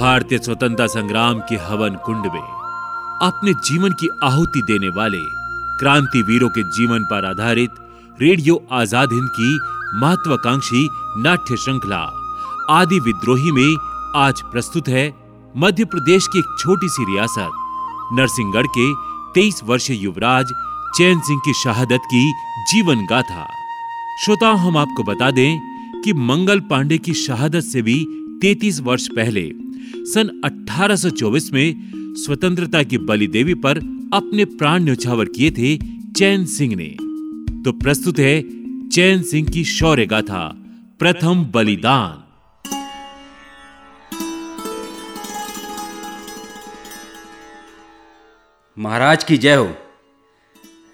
भारतीय स्वतंत्रता संग्राम के हवन कुंड में अपने जीवन की आहुति देने वाले क्रांति वीरों के जीवन पर आधारित रेडियो आज़ाद हिंद की महत्वाकांक्षी नाट्य श्रृंखला आदि विद्रोही में आज प्रस्तुत है मध्य प्रदेश की एक छोटी सी रियासत, नरसिंहगढ़ के 23 वर्षीय युवराज चैन सिंह की शहादत की जीवन गाथा। श्रोताओं, हम आपको बता दें कि मंगल पांडे की शहादत से भी 33 वर्ष पहले सन 1824 में स्वतंत्रता की बलि देवी पर अपने प्राण न्यौछावर किए थे चैन सिंह ने। तो प्रस्तुत है चैन सिंह की शौर्य गाथा प्रथम बलिदान। महाराज की जय हो।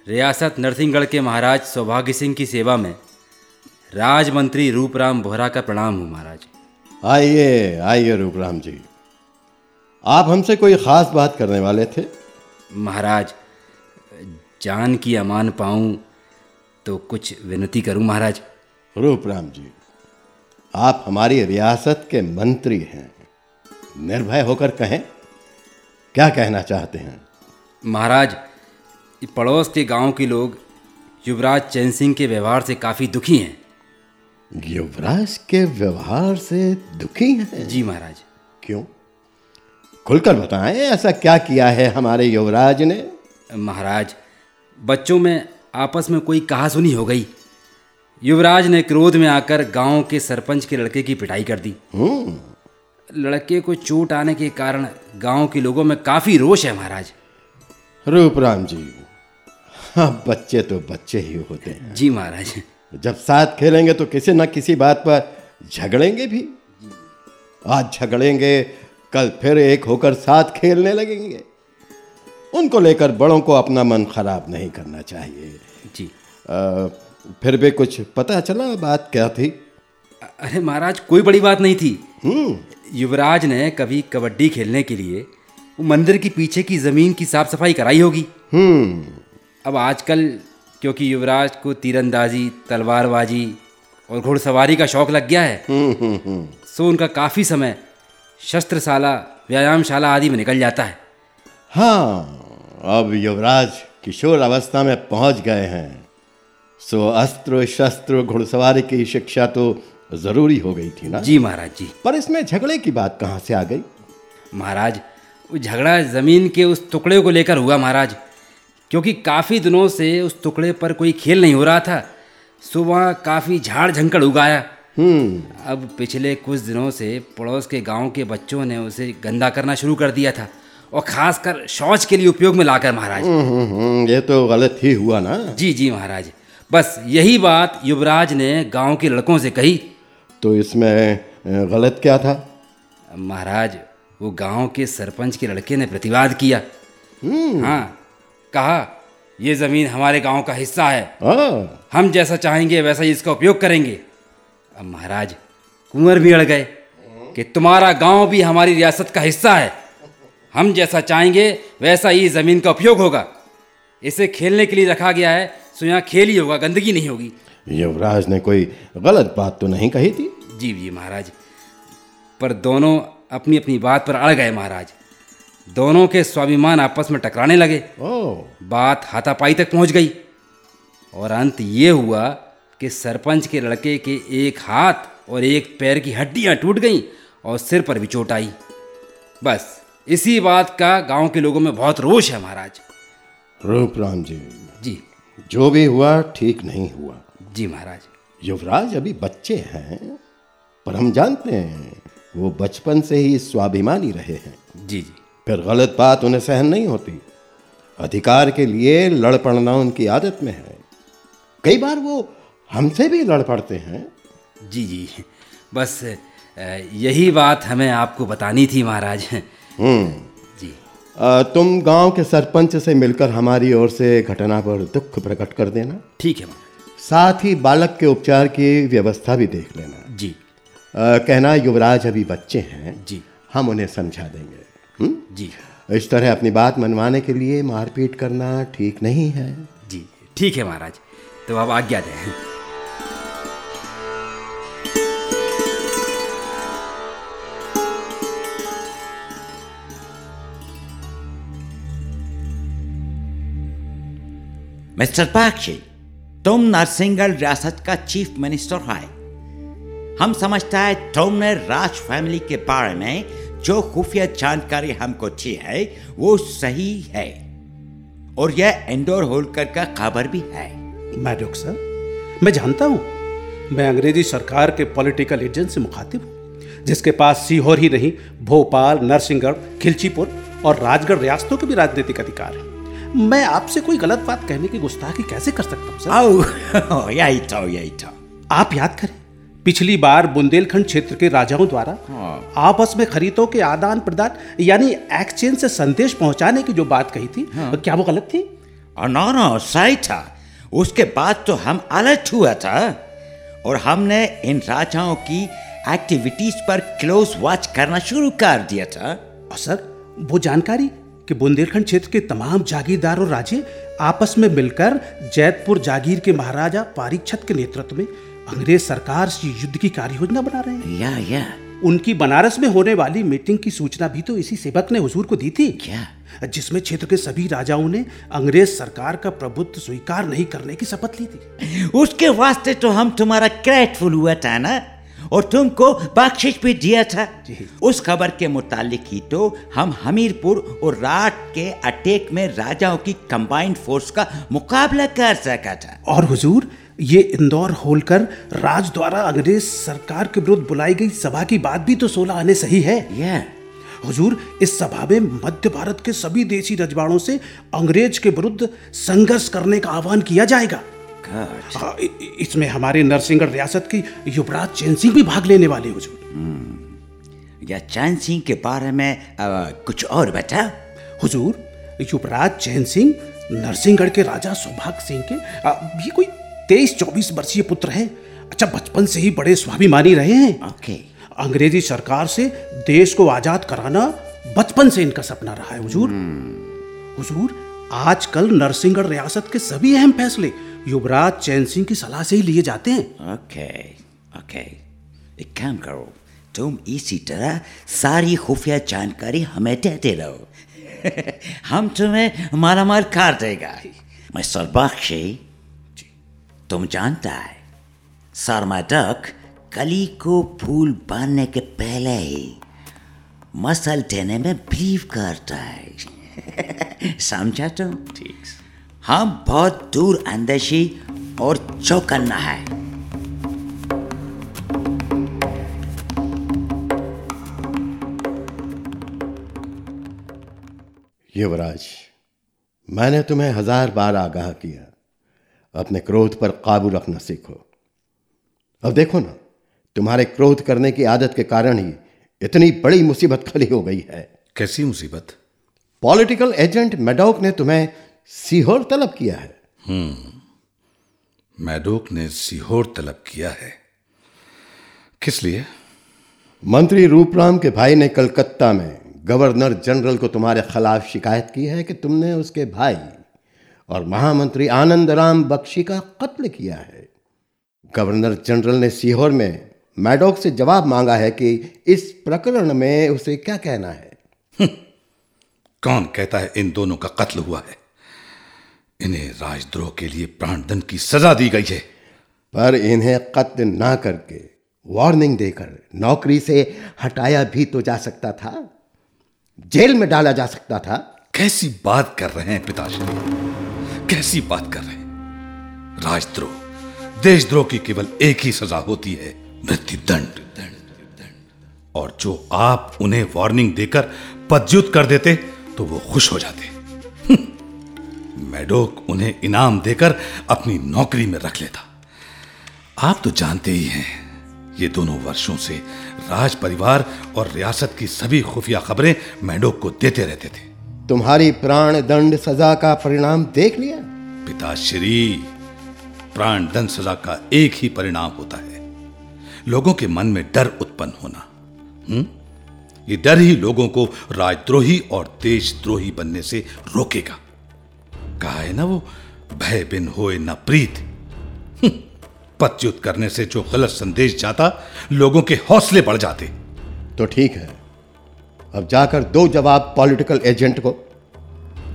रियासत नरसिंहगढ़ के महाराज सौभाग्य सिंह की सेवा में राजमंत्री रूपराम बोहरा का प्रणाम हो महाराज। आइए आइए रूपराम जी। आप हमसे कोई खास बात करने वाले थे? महाराज जान की अमान पाऊँ तो कुछ विनती करूँ महाराज। रूपराम जी आप हमारी रियासत के मंत्री हैं। निर्भय होकर कहें क्या कहना चाहते हैं? महाराज पड़ोस के गाँव के लोग युवराज चैन सिंह के व्यवहार से काफ़ी दुखी हैं। युवराज के व्यवहार से दुखी हैं। जी महाराज। क्यों? खुलकर बताएँ ऐसा क्या किया है हमारे युवराज ने? महाराज बच्चों में आपस में कोई कहासुनी हो गई। युवराज ने क्रोध में आकर गाँव के सरपंच के लड़के की पिटाई कर दी। लड़के को चोट आने के कारण गाँव के लोगों में काफ़ी रोष है महाराज। रूपराम जी हाँ बच्चे तो बच्चे ही होते हैं। जी महाराज। जब साथ खेलेंगे तो किसी न किसी बात पर झगड़ेंगे भी। आज झगड़ेंगे कल फिर एक होकर साथ खेलने लगेंगे। उनको लेकर बड़ों को अपना मन खराब नहीं करना चाहिए। जी। आ, फिर भी कुछ पता चला बात क्या थी? अरे महाराज कोई बड़ी बात नहीं थी। हम्म। युवराज ने कभी कबड्डी खेलने के लिए वो मंदिर के पीछे की ज़मीन की साफ़ सफ़ाई कराई होगी। हम्म। अब आजकल क्योंकि युवराज को तीरंदाजी तलवारबाजी और घुड़सवारी का शौक लग गया है। सो उनका काफ़ी समय शस्त्रशाला व्यायामशाला आदि में निकल जाता है। हाँ अब युवराज किशोर अवस्था में पहुँच गए हैं। सो अस्त्र शस्त्र घुड़सवारी की शिक्षा तो ज़रूरी हो गई थी ना? जी महाराज जी। पर इसमें झगड़े की बात कहाँ से आ गई? महाराज वो झगड़ा ज़मीन के उस टुकड़े को लेकर हुआ महाराज। क्योंकि काफ़ी दिनों से उस टुकड़े पर कोई खेल नहीं हो रहा था सो वहाँ काफ़ी झाड़ झंकड़ उगाया। हम्म। अब पिछले कुछ दिनों से पड़ोस के गाँव के बच्चों ने उसे गंदा करना शुरू कर दिया था और खासकर शौच के लिए उपयोग में लाकर महाराज। हम्म, हम्म, हम्म, ये तो गलत ही हुआ ना। जी जी महाराज। बस यही बात युवराज ने गाँव के लड़कों से कही। तो इसमें गलत क्या था? महाराज वो गाँव के सरपंच के लड़के ने प्रतिवाद किया। हाँ कहा ये ज़मीन हमारे गाँव का हिस्सा है। हाँ। हम जैसा चाहेंगे वैसा ही इसका उपयोग करेंगे। अब महाराज कुंवर भी अड़ गए कि तुम्हारा गाँव भी हमारी रियासत का हिस्सा है। हम जैसा चाहेंगे वैसा ही ज़मीन का उपयोग होगा। इसे खेलने के लिए रखा गया है सो यहाँ खेल ही होगा गंदगी नहीं होगी। युवराज ने कोई गलत बात तो नहीं कही थी? जी जी महाराज पर दोनों अपनी अपनी बात पर अड़ गए महाराज। दोनों के स्वाभिमान आपस में टकराने लगे। बात हाथापाई तक पहुँच गई। और अंत ये हुआ कि सरपंच के लड़के के एक हाथ और एक पैर की हड्डियाँ टूट गईं और सिर पर भी चोट आई। बस इसी बात का गाँव के लोगों में बहुत रोष है महाराज। रूप राम जी। जी। जो भी हुआ ठीक नहीं हुआ। जी महाराज। युवराज अभी बच्चे हैं पर हम जानते हैं वो बचपन से ही स्वाभिमानी रहे हैं। जी जी। फिर गलत बात उन्हें सहन नहीं होती। अधिकार के लिए लड़ पड़ना उनकी आदत में है। कई बार वो हमसे भी लड़ पड़ते हैं। जी जी। बस यही बात हमें आपको बतानी थी महाराज। हम्म। जी। अ, तुम गाँव के सरपंच से मिलकर हमारी ओर से घटना पर दुख प्रकट कर देना। ठीक है साथ ही बालक के उपचार की व्यवस्था भी देख लेना। जी। अ, कहना युवराज अभी बच्चे हैं। जी। हम उन्हें समझा देंगे। हम्म? जी। इस तरह अपनी बात मनवाने के लिए मारपीट करना ठीक नहीं है। जी ठीक है महाराज। तो अब आज्ञा दें। मिस्टर पाक्षी तुम नरसिंगल रियासत का चीफ मिनिस्टर है। हम समझता है तुमने राज फैमिली के बारे में जो खुफिया जानकारी हमको है वो सही है। और यह इंडोर होलकर का खबर भी है। मैडोक सर मैं जानता हूँ मैं अंग्रेज़ी सरकार के पॉलिटिकल एजेंट से मुखातिब हूँ जिसके पास सीहोर ही नहीं भोपाल नरसिंहगढ़ खिलचीपुर और राजगढ़ रियासतों के भी राजनीतिक अधिकार है। मैं आपसे कोई गलत बात कहने की गुस्ताखी कैसे कर सकता हूँ यही था यही था आप याद करें पिछली बार बुंदेलखंड क्षेत्र के राजाओं द्वारा हाँ। आपस में खरीदों के आदान प्रदान यानी एक्सचेंज से संदेश पहुँचाने की जो बात कही थी हाँ। क्या वो गलत थी नो नो सही था उसके बाद तो हम अलर्ट हुआ था और हमने इन राजाओं की एक्टिविटीज़ पर क्लोज वॉच करना शुरू कर दिया था और सर वो जानकारी कि बुंदेलखंड क्षेत्र के तमाम जागीरदार और राजे आपस में मिलकर जैतपुर जागीर के महाराजा पारीक्षत के नेतृत्व में अंग्रेज़ सरकार से युद्ध की कार्य योजना बना रहे हैं। या या। उनकी बनारस में होने वाली मीटिंग की सूचना भी तो इसी सेवक ने हुजूर को दी थी। क्या? जिसमें क्षेत्र के सभी राजाओं ने अंग्रेज़ सरकार का प्रभुत्व स्वीकार नहीं करने की शपथ ली थी। उसके वास्ते तो हम तुम्हारा ग्रेटफुल हुआ था ना? और तुमको बख्शिश भी दिया था। उस खबर के मुतालिक ही तो हम हमीरपुर और राट के अटैक में राजाओं की कंबाइंड फोर्स का मुकाबला कर सका था। और हुजूर ये इंदौर होलकर राज द्वारा अंग्रेज़ सरकार के विरुद्ध बुलाई गई सभा की बात भी तो सोलह आने सही है। Yeah. हुजूर इस सभा में मध्य भारत के सभी देशी रजवाड़ों से अंग्रेज़ के विरुद्ध संघर्ष करने का आह्वान किया जाएगा। हाँ, इसमें हमारे नरसिंहगढ़ रियासत की युवराज चैन सिंह भी भाग लेने वाले हुजूर। हम्म। या चैन सिंह के बारे में आ, कुछ और बता? हुजूर युवराज चैन सिंह नरसिंहगढ़ के राजा सौभाग्य सिंह के आ, ये कोई तेईस चौबीस वर्षीय पुत्र है। अच्छा बचपन से ही बड़े स्वाभिमानी रहे हैं। ओके। अंग्रेज़ी सरकार से देश को आज़ाद कराना बचपन से इनका सपना रहा है हुजूर। hmm. हुजूर आजकल नरसिंहगढ़ रियासत के सभी अहम फैसले युवराज चैन सिंह की सलाह से ही लिए जाते हैं। Okay okay. एक काम करो तुम इसी तरह सारी खुफिया जानकारी हमें देते रहो हम तुम्हें मालामाल कर देगा। मिस्टर बख्शी तुम जानता है सरमाडक कली को फूल बांधने के पहले ही मसल देने में बिलीव करता है। समझा तुम ठीक। हम बहुत दूर अंदेशी और चौकन्ना है। युवराज मैंने तुम्हें हज़ार बार आगाह किया। अपने क्रोध पर काबू रखना सीखो। अब देखो ना तुम्हारे क्रोध करने की आदत के कारण ही इतनी बड़ी मुसीबत खड़ी हो गई है। कैसी मुसीबत? पॉलिटिकल एजेंट मेडोक ने तुम्हें सीहोर तलब किया है। हम्म मैडोक ने सीहोर तलब किया है। किस लिए? मंत्री रूपराम के भाई ने कलकत्ता में गवर्नर जनरल को तुम्हारे खिलाफ शिकायत की है कि तुमने उसके भाई और महामंत्री आनंद राम बख्शी का कत्ल किया है। गवर्नर जनरल ने सीहोर में मैडोक से जवाब मांगा है कि इस प्रकरण में उसे क्या कहना है। हम्म, कौन कहता है इन दोनों का कत्ल हुआ है? इन्हें राजद्रोह के लिए प्राणदंड की सजा दी गई है। पर इन्हें कत्ल ना करके वार्निंग देकर नौकरी से हटाया भी तो जा सकता था। जेल में डाला जा सकता था। कैसी बात कर रहे हैं पिताश्री कैसी बात कर रहे हैं? राजद्रोह। देशद्रोह की केवल एक ही सजा होती है मृत्यु दंड और जो आप उन्हें वार्निंग देकर पदच्युत कर देते तो वो खुश हो जाते। हम्म। मैडोक उन्हें इनाम देकर अपनी नौकरी में रख लेता। आप तो जानते ही हैं, ये दोनों वर्षों से राज परिवार और रियासत की सभी खुफिया खबरें मैडोक को देते रहते थे। तुम्हारी प्राण दंड सजा का परिणाम देख लिया? पिताश्री प्राण दंड सजा का एक ही परिणाम होता है। लोगों के मन में डर उत्पन्न होना हुँ? ये डर ही लोगों को राजद्रोही और देशद्रोही बनने से रोकेगा। कहा है ना वो भय बिन होए न प्रीत। पत्युत करने से जो गलत संदेश जाता लोगों के हौसले बढ़ जाते। तो ठीक है। अब जाकर दो जवाब पॉलिटिकल एजेंट को।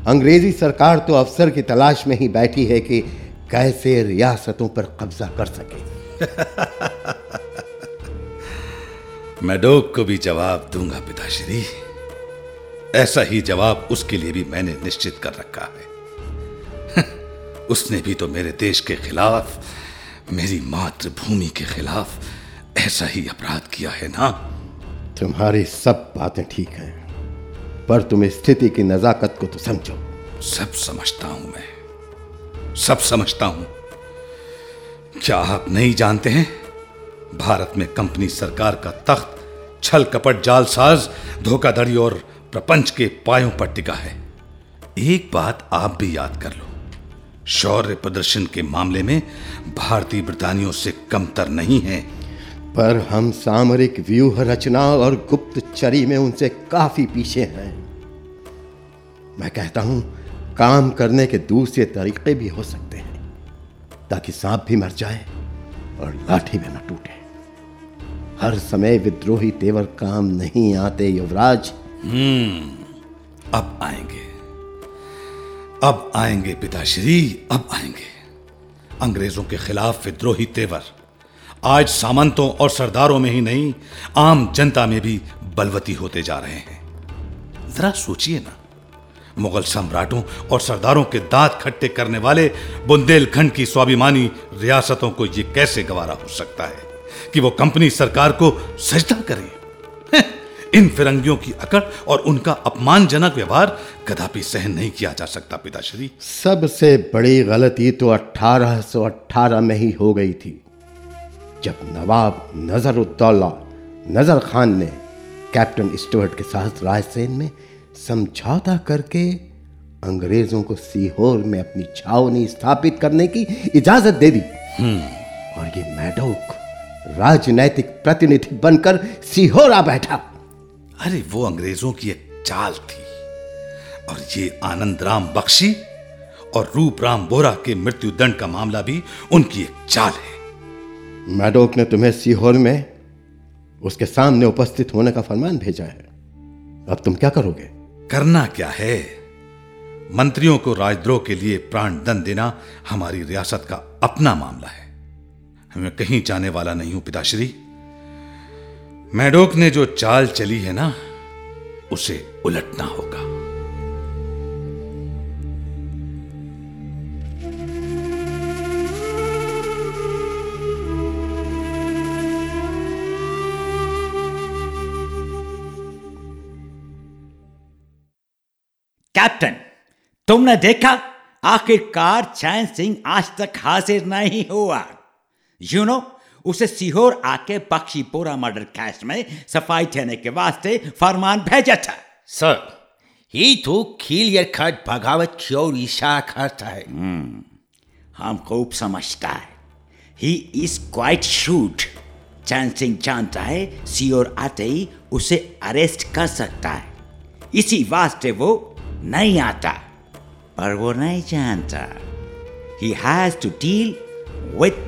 अंग्रेज़ी सरकार तो अफसर की तलाश में ही बैठी है कि कैसे रियासतों पर कब्जा कर सके। मैडोक को भी जवाब दूँगा पिताश्री। ऐसा ही जवाब उसके लिए भी मैंने निश्चित कर रखा है। उसने भी तो मेरे देश के खिलाफ, मेरी मातृभूमि के खिलाफ ऐसा ही अपराध किया है ना? तुम्हारी सब बातें ठीक हैं, पर तुम स्थिति की नजाकत को तो समझो। सब समझता हूँ मैं। सब समझता हूँ। क्या आप नहीं जानते हैं? भारत में कंपनी सरकार का तख्त, छल कपट जालसाज धोखाधड़ी और प्रपंच के पायों पर टिका है। एक बात आप भी याद कर लो। शौर्य प्रदर्शन के मामले में भारतीय ब्रितानियों से कमतर नहीं है। पर हम सामरिक व्यूह रचना और गुप्तचरी में उनसे काफ़ी पीछे हैं। मैं कहता हूँ, काम करने के दूसरे तरीके भी हो सकते हैं, ताकि सांप भी मर जाए और लाठी भी न टूटे। हर समय विद्रोही तेवर काम नहीं आते, युवराज। हम्म अब आएँगे। अब आएँगे पिताश्री, अब आएँगे। अंग्रेज़ों के खिलाफ विद्रोही तेवर। आज सामंतों और सरदारों में ही नहीं, आम जनता में भी बलवती होते जा रहे हैं। जरा सोचिए ना, मुगल सम्राटों और सरदारों के दांत खट्टे करने वाले बुंदेलखंड की स्वाभिमानी रियासतों को यह कैसे गवारा हो सकता है कि वो कंपनी सरकार को सजदा करे? इन फिरंगियों की अकड़ और उनका अपमानजनक व्यवहार कदापि सहन नहीं किया जा सकता, पिताश्री। सबसे बड़ी गलती तो 1818 में ही हो गई थी। जब नवाब नजरुद्दौला नज़र खान ने कैप्टन स्टुअर्ट के साथ रायसेन में समझौता करके अंग्रेज़ों को सीहोर में अपनी छावनी स्थापित करने की इजाज़त दे दी। और ये मैडोक राजनैतिक प्रतिनिधि बनकर सीहोर आ बैठा। अरे वो अंग्रेज़ों की एक चाल थी। और ये आनंद राम बख्शी और रूप राम बोरा के मृत्यु दंड का मामला भी उनकी एक चाल है। मैडोक ने तुम्हें सीहोर में उसके सामने उपस्थित होने का फरमान भेजा है। अब तुम क्या करोगे? करना क्या है? मंत्रियों को राजद्रोह के लिए प्राण दंड देना हमारी रियासत का अपना मामला है। मैं कहीं जाने वाला नहीं हूँ, पिताश्री। मैडोक ने जो चाल चली है ना, उसे उलटना होगा। तुमने देखा? आखिरकार चैन सिंह आज तक हाजिर नहीं हुआ। यू नो उसे सीहोर आके बख्शीपुरा मर्डर केस में सफ़ाई देने के वास्ते फरमान भेजा था। सर ही तो क्लियर कट बगावत की ओर इशारा करता है hmm. हम खूब समझता है। He is quite shrewd Chain Singh जानता है सीओर आते ही उसे अरेस्ट कर सकता है। इसी वास्ते वो नहीं आता। पर वो नहीं जानता he has to deal with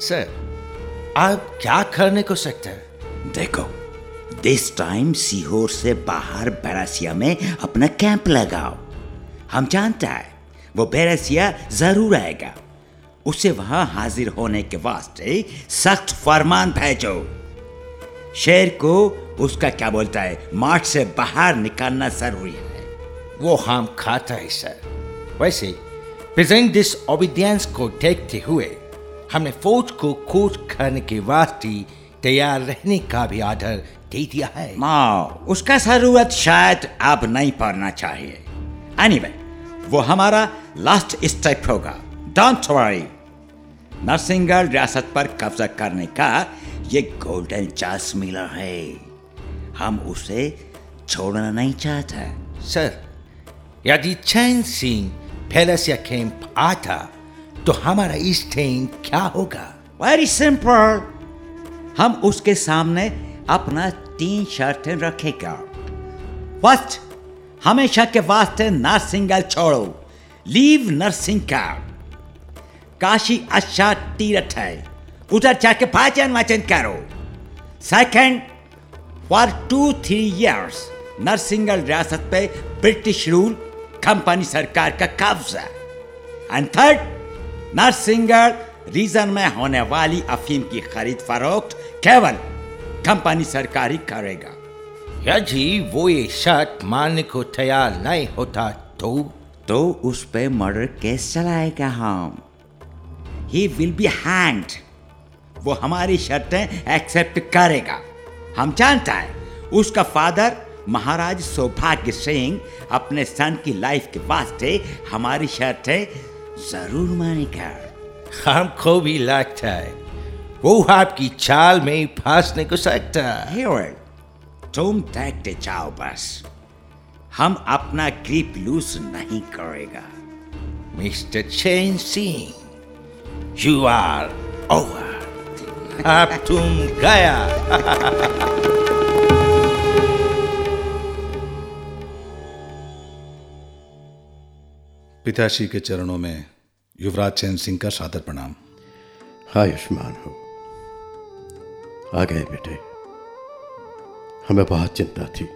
sir आप क्या करने को सकते हैं? देखो दिस टाइम सीहोर से बाहर बैरासिया में अपना कैंप लगाओ। हम जानता है वो बैरासिया ज़रूर आएगा। उसे वहाँ हाजिर होने के वास्ते सख्त फरमान भेजो। शेर को उसका क्या बोलता है मार्च से बाहर निकालना ज़रूरी है। वो हम खाता है सर। वैसे प्रेजेंट दिस ओबिडियंस को देखते हुए हमने फौज को खोज करने के वास्ते तैयार रहने का भी आर्डर दे दिया है। माँ उसका ज़रूरत शायद अब नहीं पड़ना चाहिए एनीवे वो हमारा लास्ट स्टेप होगा। डोंट वरी नरसिंहगढ़ रियासत पर कब्जा करने का ये गोल्डन चांस मिला है। हम उसे छोड़ना नहीं चाहते। सर यदि चैन सिंह फेलसिया कैंप आता तो हमारा स्टैंड क्या होगा? वेरी सिंपल हम उसके सामने अपना तीन शर्तें रखेगा। फ़र्स्ट हमेशा के वास्ते नरसिंगल छोड़ो। लीव नरसिंगगढ़ काशी अच्छा तीर्थ है। उधर जाके भजन वाचन करो। Second for two three years नरसिंगल रियासत पे ब्रिटिश रूल कंपनी सरकार का कब्जा। एंड थर्ड नरसिंगल रीजन में होने वाली अफीम की खरीद फरोख्त केवल कंपनी सरकार ही करेगा। यदि वो ये शर्त मानने को तैयार नहीं होता तो? तो उस पे मर्डर केस चलाएगा हम। ही विल बी हैंड वो हमारी शर्तें एक्सेप्ट करेगा। हम जानता है उसका फादर महाराज सौभाग्य सिंह अपने सन की लाइफ के वास्ते हमारी शर्तें ज़रूर मानेगा। हमको भी लगता है। वो आपकी चाल में फंसने को सकता है। तुम देखते जाओ बस। हम अपना ग्रिप लूज नहीं करेगा। Mister Chain Singh you are over अब तुम गया। पिताश्री के चरणों में युवराज चैन सिंह का सादर प्रणाम। आयुष्मान हो। आ गए बेटे। हमें बहुत चिंता थी।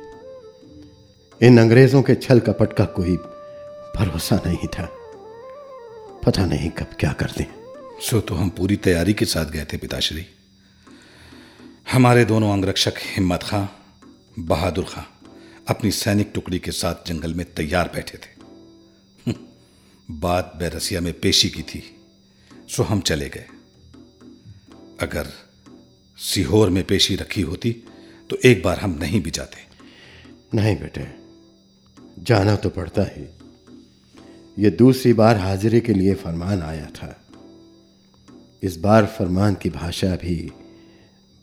इन अंग्रेज़ों के छल कपट का कोई भरोसा नहीं था। पता नहीं कब क्या कर दें। सो तो हम पूरी तैयारी के साथ गए थे पिताश्री। हमारे दोनों अंगरक्षक हिम्मत खां बहादुर खां अपनी सैनिक टुकड़ी के साथ जंगल में तैयार बैठे थे। बात बैरसिया में पेशी की थी सो हम चले गए। अगर सीहोर में पेशी रखी होती तो एक बार हम नहीं भी जाते। नहीं बेटे जाना तो पड़ता ही। ये दूसरी बार हाजिरी के लिए फरमान आया था। इस बार फरमान की भाषा भी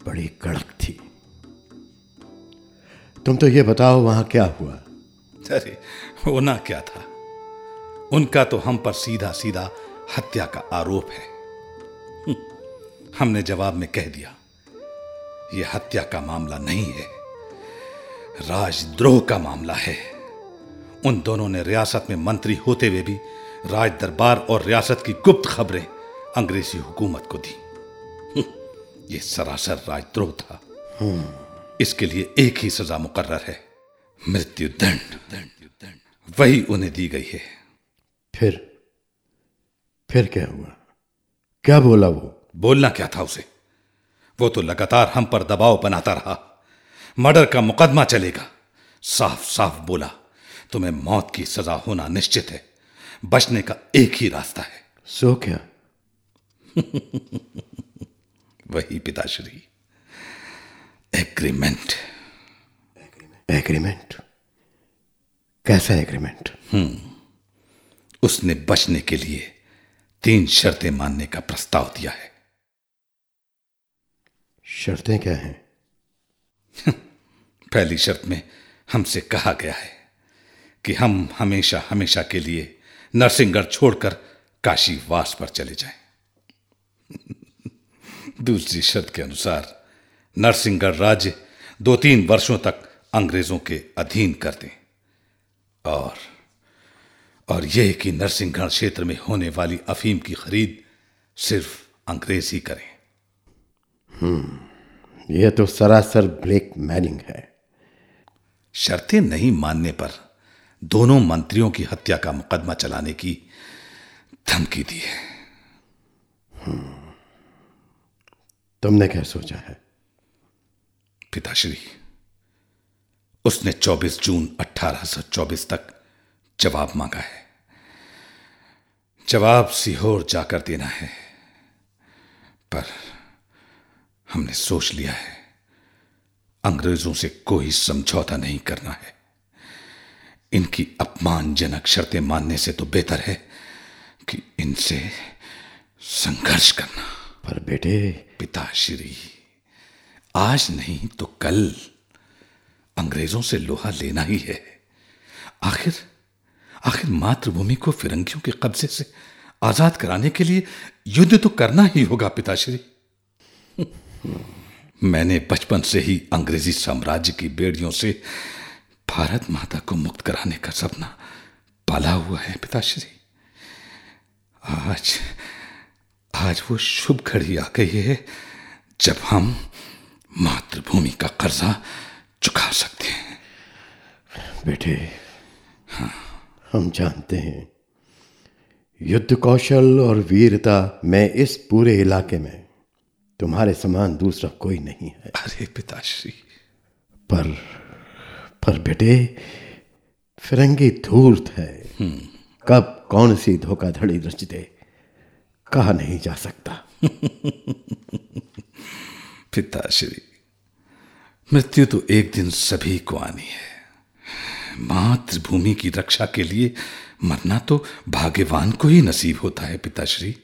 बड़ी कड़क थी। तुम तो ये बताओ वहाँ क्या हुआ? अरे होना क्या था? उनका तो हम पर सीधा सीधा हत्या का आरोप है। हम्म, हमने जवाब में कह दिया यह हत्या का मामला नहीं है राजद्रोह का मामला है। उन दोनों ने रियासत में मंत्री होते हुए भी राज दरबार और रियासत की गुप्त खबरें अंग्रेज़ी हुकूमत को दी। हम्म, यह सरासर राजद्रोह था। इसके लिए एक ही सजा मुकर्र है मृत्यु दंड वही उन्हें दी गई है। फिर फिर क्या हुआ? क्या बोला वो? बोलना क्या था उसे? वो तो लगातार हम पर दबाव बनाता रहा। मर्डर का मुकदमा चलेगा। साफ़ साफ़ बोला तुम्हें मौत की सजा होना निश्चित है। बचने का एक ही रास्ता है। सो क्या? वही पिताश्री। एग्रीमेंट। एग्रीमेंट? कैसा एग्रीमेंट? उसने बचने के लिए तीन शर्तें मानने का प्रस्ताव दिया है शर्तें क्या हैं पहली शर्त में हमसे कहा गया है कि हम हमेशा हमेशा के लिए नरसिंहगढ़ छोड़कर काशीवास पर चले जाएँ। दूसरी शर्त के अनुसार नरसिंहगढ़ राज्य दो तीन वर्षों तक अंग्रेज़ों के अधीन कर दें और और यह कि नरसिंहगढ़ क्षेत्र में होने वाली अफीम की खरीद सिर्फ़ अंग्रेज़ ही करें यह तो सरासर ब्लैक मैनिंग है। शर्तें नहीं मानने पर दोनों मंत्रियों की हत्या का मुकदमा चलाने की धमकी दी है। तुमने क्या सोचा है? पिताश्री उसने 24 जून 1824 तक जवाब मांगा है। जवाब सीहोर जाकर देना है। पर हमने सोच लिया है। अंग्रेज़ों से कोई समझौता नहीं करना है। इनकी अपमानजनक शर्तें मानने से तो बेहतर है कि इनसे संघर्ष करना। पर बेटे पिताश्री आज नहीं तो कल अंग्रेज़ों से लोहा लेना ही है। आखिर आखिर मातृभूमि को फिरंगियों के कब्जे से आज़ाद कराने के लिए युद्ध तो करना ही होगा पिताश्री। मैंने बचपन से ही अंग्रेज़ी साम्राज्य की बेड़ियों से भारत माता को मुक्त कराने का सपना पाला हुआ है पिताश्री। आज आज वो शुभ घड़ी आ गई है जब हम मातृभूमि का कर्जा चुका सकते हैं। बेटे हम जानते हैं। युद्ध कौशल और वीरता में इस पूरे इलाके में तुम्हारे समान दूसरा कोई नहीं है। अरे पिताश्री। पर पर बेटे फिरंगी धूर्त है। कब कौन सी धोखाधड़ी रच दे कहा नहीं जा सकता। पिताश्री मृत्यु तो एक दिन सभी को आनी है। मातृभूमि की रक्षा के लिए मरना तो भाग्यवान को ही नसीब होता है पिताश्री।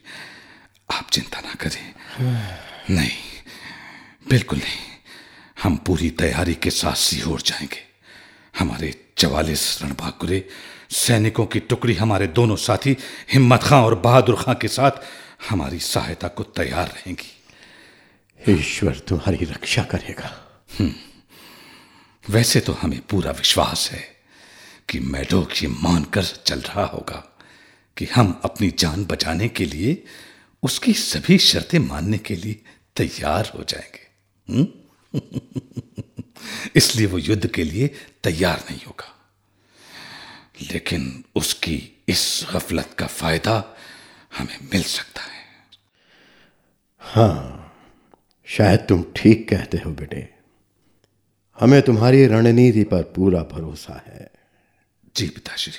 आप चिंता ना करें। नहीं बिल्कुल नहीं। हम पूरी तैयारी के साथ सीहोर जाएँगे। हमारे चवालीस रणभाकुरे सैनिकों की टुकड़ी हमारे दोनों साथी हिम्मत खां और बहादुर खां के साथ हमारी सहायता को तैयार रहेंगी। ईश्वर तुम्हारी रक्षा करेगा। वैसे तो हमें पूरा विश्वास है। कि मैडोक ये मानकर चल रहा होगा कि हम अपनी जान बचाने के लिए उसकी सभी शर्तें मानने के लिए तैयार हो जाएँगे इसलिए वो युद्ध के लिए तैयार नहीं होगा। लेकिन उसकी इस गफलत का फ़ायदा हमें मिल सकता है। हाँ शायद तुम ठीक कहते हो बेटे। हमें तुम्हारी रणनीति पर पूरा भरोसा है। जी पिताश्री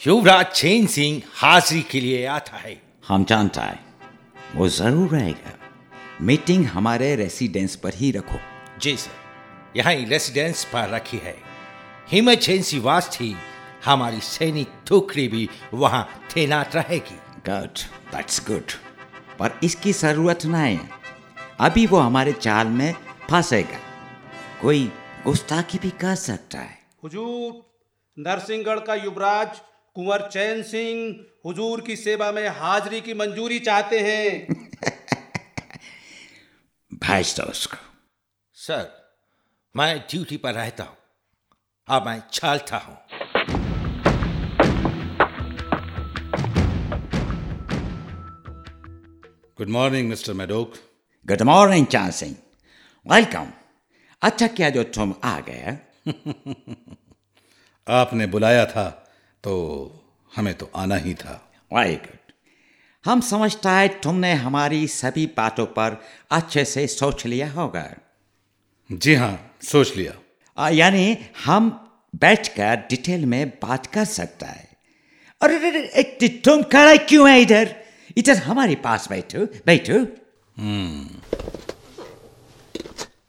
युवराज चैन सिंह हाजिरी के लिए आता है हम जानता है वो ज़रूर रहेगा मीटिंग हमारे रेसिडेंस पर ही रखो जी सर यहाँ रेसिडेंस पर रखी है सी वास थी हमारी सैनिक टुकड़ी भी वहाँ तैनात रहेगी गुड दैट्स गुड पर इसकी ज़रूरत नहीं है अभी वो हमारे चाल में फंसेगा कोई गुस्ताखी भी कर सकता है हुजूर नरसिंहगढ़ का युवराज कुंवर चैन सिंह हुजूर की सेवा में हाजिरी की मंजूरी चाहते हैं। भेज दो उसको सर मैं ड्यूटी पर रहता हूँ। अब मैं चलता हूँ। Good morning mister Maddock good morning Chand Singh welcome अच्छा क्या जो तुम आ गए आपने बुलाया था तो हमें तो आना ही था। वेरी गुड हम समझता है तुमने हमारी सभी बातों पर अच्छे से सोच लिया होगा। जी हाँ सोच लिया। यानी हम बैठकर डिटेल में बात कर सकता है। अरे अरे, तुम खड़ा क्यों है इधर? इधर हमारे पास बैठो बैठो।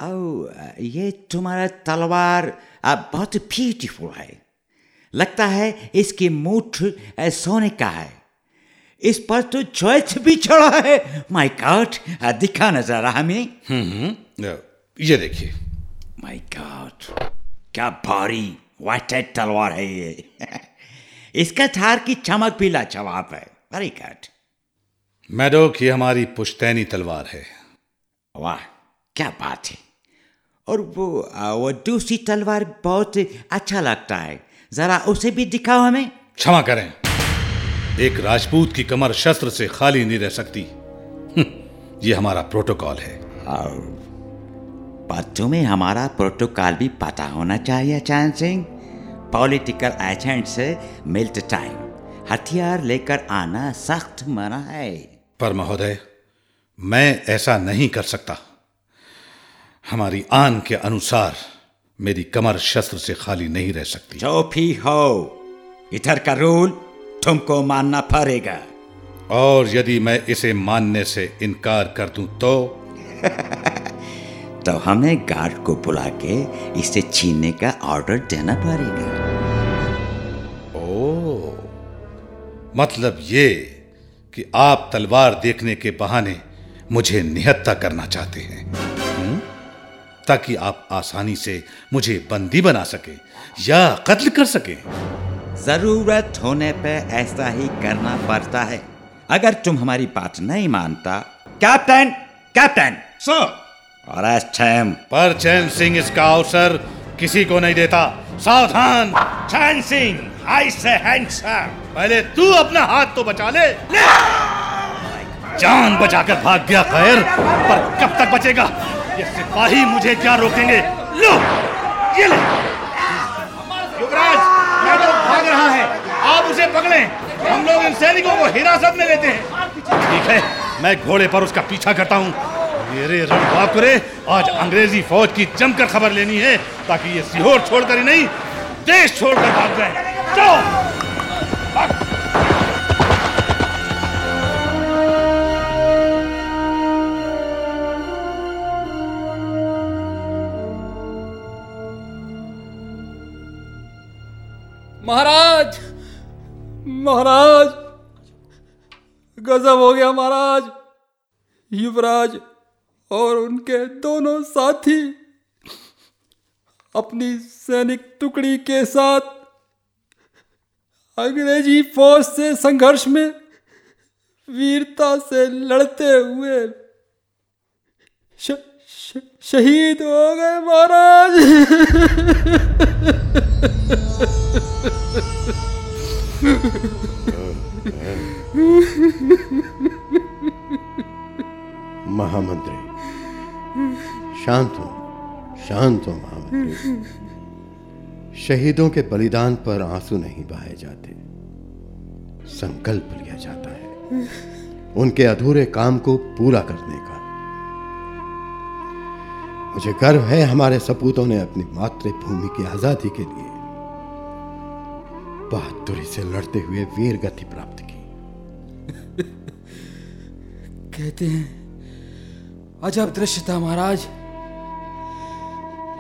ओ ये तुम्हारा तलवार आ, बहुत ब्यूटीफुल है। लगता है इसकी मूठ सोने का है। इस पर तो चोच भी चढ़ा है। माय गॉड दिखाना जरा हमें। हम्म ये देखिए। माय गॉड क्या भारी वाइटेड तलवार है ये। इसका थार की चमक भी लाजवाब है। वेरी गुड मैडोक ये हमारी पुश्तैनी तलवार है। वाह क्या बात है। और वो वो दूसरी तलवार बहुत अच्छा लगता है। जरा उसे भी दिखाओ हमें। क्षमा करें। एक राजपूत की कमर शस्त्र से खाली नहीं रह सकती। हम्म, ये हमारा प्रोटोकॉल है। और पर तुम्हें हमारा प्रोटोकॉल भी पता होना चाहिए चैन सिंह। पॉलिटिकल एजेंट से मिल्ट टाइम। हथियार लेकर आना सख्त मना है। पर महोदय मैं ऐसा नहीं कर सकता। हमारी आन के अनुसार मेरी कमर शस्त्र से खाली नहीं रह सकती। जो भी हो इधर का रूल तुमको मानना पड़ेगा। और यदि मैं इसे मानने से इनकार कर दूँ तो? तो हमें गार्ड को बुला के इसे छीनने का ऑर्डर देना पड़ेगा। ओ मतलब ये कि आप तलवार देखने के बहाने मुझे निहत्ता करना चाहते हैं? ताकि आप आसानी से मुझे बंदी बना सके या कत्ल कर सके। ज़रूरत होने पे ऐसा ही करना पड़ता है। अगर तुम हमारी बात नहीं मानता। कैप्टन कैप्टन सो और टाइम पर चैन सिंह इसका अवसर किसी को नहीं देता। सावधान। चैन सिंह हाई से हैंडसम पहले तू अपना हाथ तो बचा ले, ले। जान बचाकर भाग गया खैर पर कब तक बचेगा? ये सिपाही मुझे क्या रोकेंगे? लो! ये ले! युवराज मेरा तो भाग रहा है। आप उसे पकड़ें। हम लोग इन सैनिकों को हिरासत में लेते हैं। ठीक है, मैं घोड़े पर उसका पीछा करता हूँ। मेरे रणबाकुरे आज अंग्रेज़ी फौज की जमकर खबर लेनी है, ताकि ये सीहोर छोड़कर ही नहीं, देश छोड़कर भाग जाए। चलो महाराज महाराज गजब हो गया महाराज। युवराज और उनके दोनों साथी अपनी सैनिक टुकड़ी के साथ अंग्रेज़ी फौज से संघर्ष में वीरता से लड़ते हुए श, श, शहीद हो गए महाराज। महामंत्री। शांत हो शांत हो महामंत्री। शहीदों के बलिदान पर आँसू नहीं बहाए जाते। संकल्प लिया जाता है। उनके अधूरे काम को पूरा करने का। मुझे गर्व है हमारे सपूतों ने अपनी मातृभूमि की आज़ादी के लिए बहादुरी से लड़ते हुए वीर गति प्राप्त की। कहते हैं, अजब दृश्य था महाराज।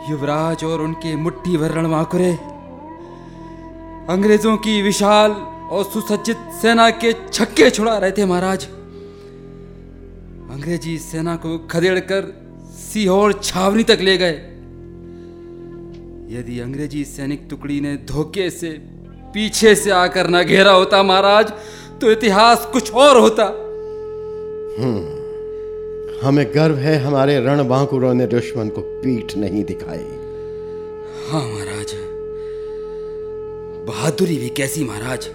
युवराज और उनके मुट्ठी भर रणवाकुरे अंग्रेज़ों की विशाल और सुसज्जित सेना के छक्के छुड़ा रहे थे महाराज। अंग्रेज़ी सेना को खदेड़कर सीहोर छावनी तक ले गए। यदि अंग्रेज़ी सैनिक टुकड़ी ने धोखे से पीछे से आकर न घेरा होता महाराज तो इतिहास कुछ और होता। हमें गर्व है हमारे रणबांकुरों ने दुश्मन को पीठ नहीं दिखाई। हाँ महाराज बहादुरी भी कैसी महाराज।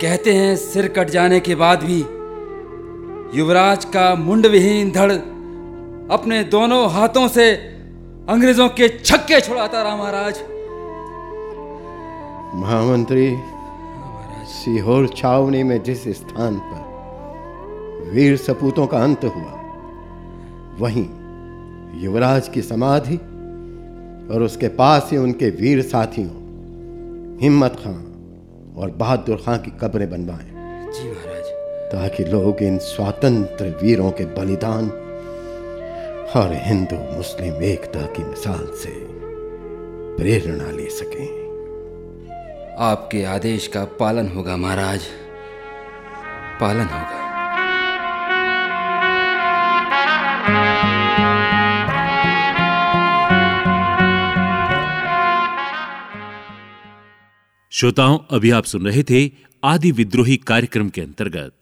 कहते हैं सिर कट जाने के बाद भी युवराज का मुंड विहीन धड़ अपने दोनों हाथों से अंग्रेज़ों के छक्के छुड़ाता रहा महाराज। महामंत्री सीहोर छावनी में जिस स्थान पर वीर सपूतों का अंत हुआ वहीं युवराज की समाधि और उसके पास ही उनके वीर साथियों हिम्मत खां और बहादुर खां की कब्रें बनवाएँ जी महाराज। ताकि लोग इन स्वतंत्र वीरों के बलिदान और हिंदू मुस्लिम एकता की मिसाल से प्रेरणा ले सकें। आपके आदेश का पालन होगा, महाराज। पालन होगा। श्रोताओं, अभी आप सुन रहे थे आदि विद्रोही कार्यक्रम के अंतर्गत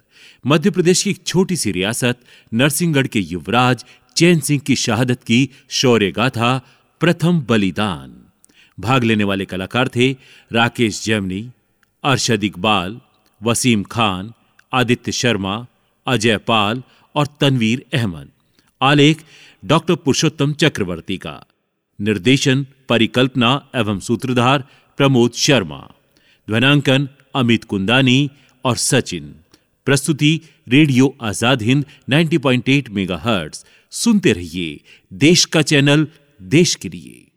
मध्य प्रदेश की एक छोटी सी रियासत, नरसिंहगढ़ के युवराज चैन सिंह की शहादत की शौर्य गाथा प्रथम बलिदान। भाग लेने वाले कलाकार थे राकेश जैमनी, अरशद इकबाल, वसीम खान, आदित्य शर्मा, अजय पाल और तनवीर अहमद आलेख, डॉक्टर पुरुषोत्तम चक्रवर्ती का। निर्देशन, परिकल्पना एवं सूत्रधार प्रमोद शर्मा। ध्वनांकन, अमित कुंदानी और सचिन। प्रस्तुति, रेडियो आज़ाद हिंद 90.8 मेगाहर्ट्ज। सुनते रहिए देश का चैनल, देश के लिए।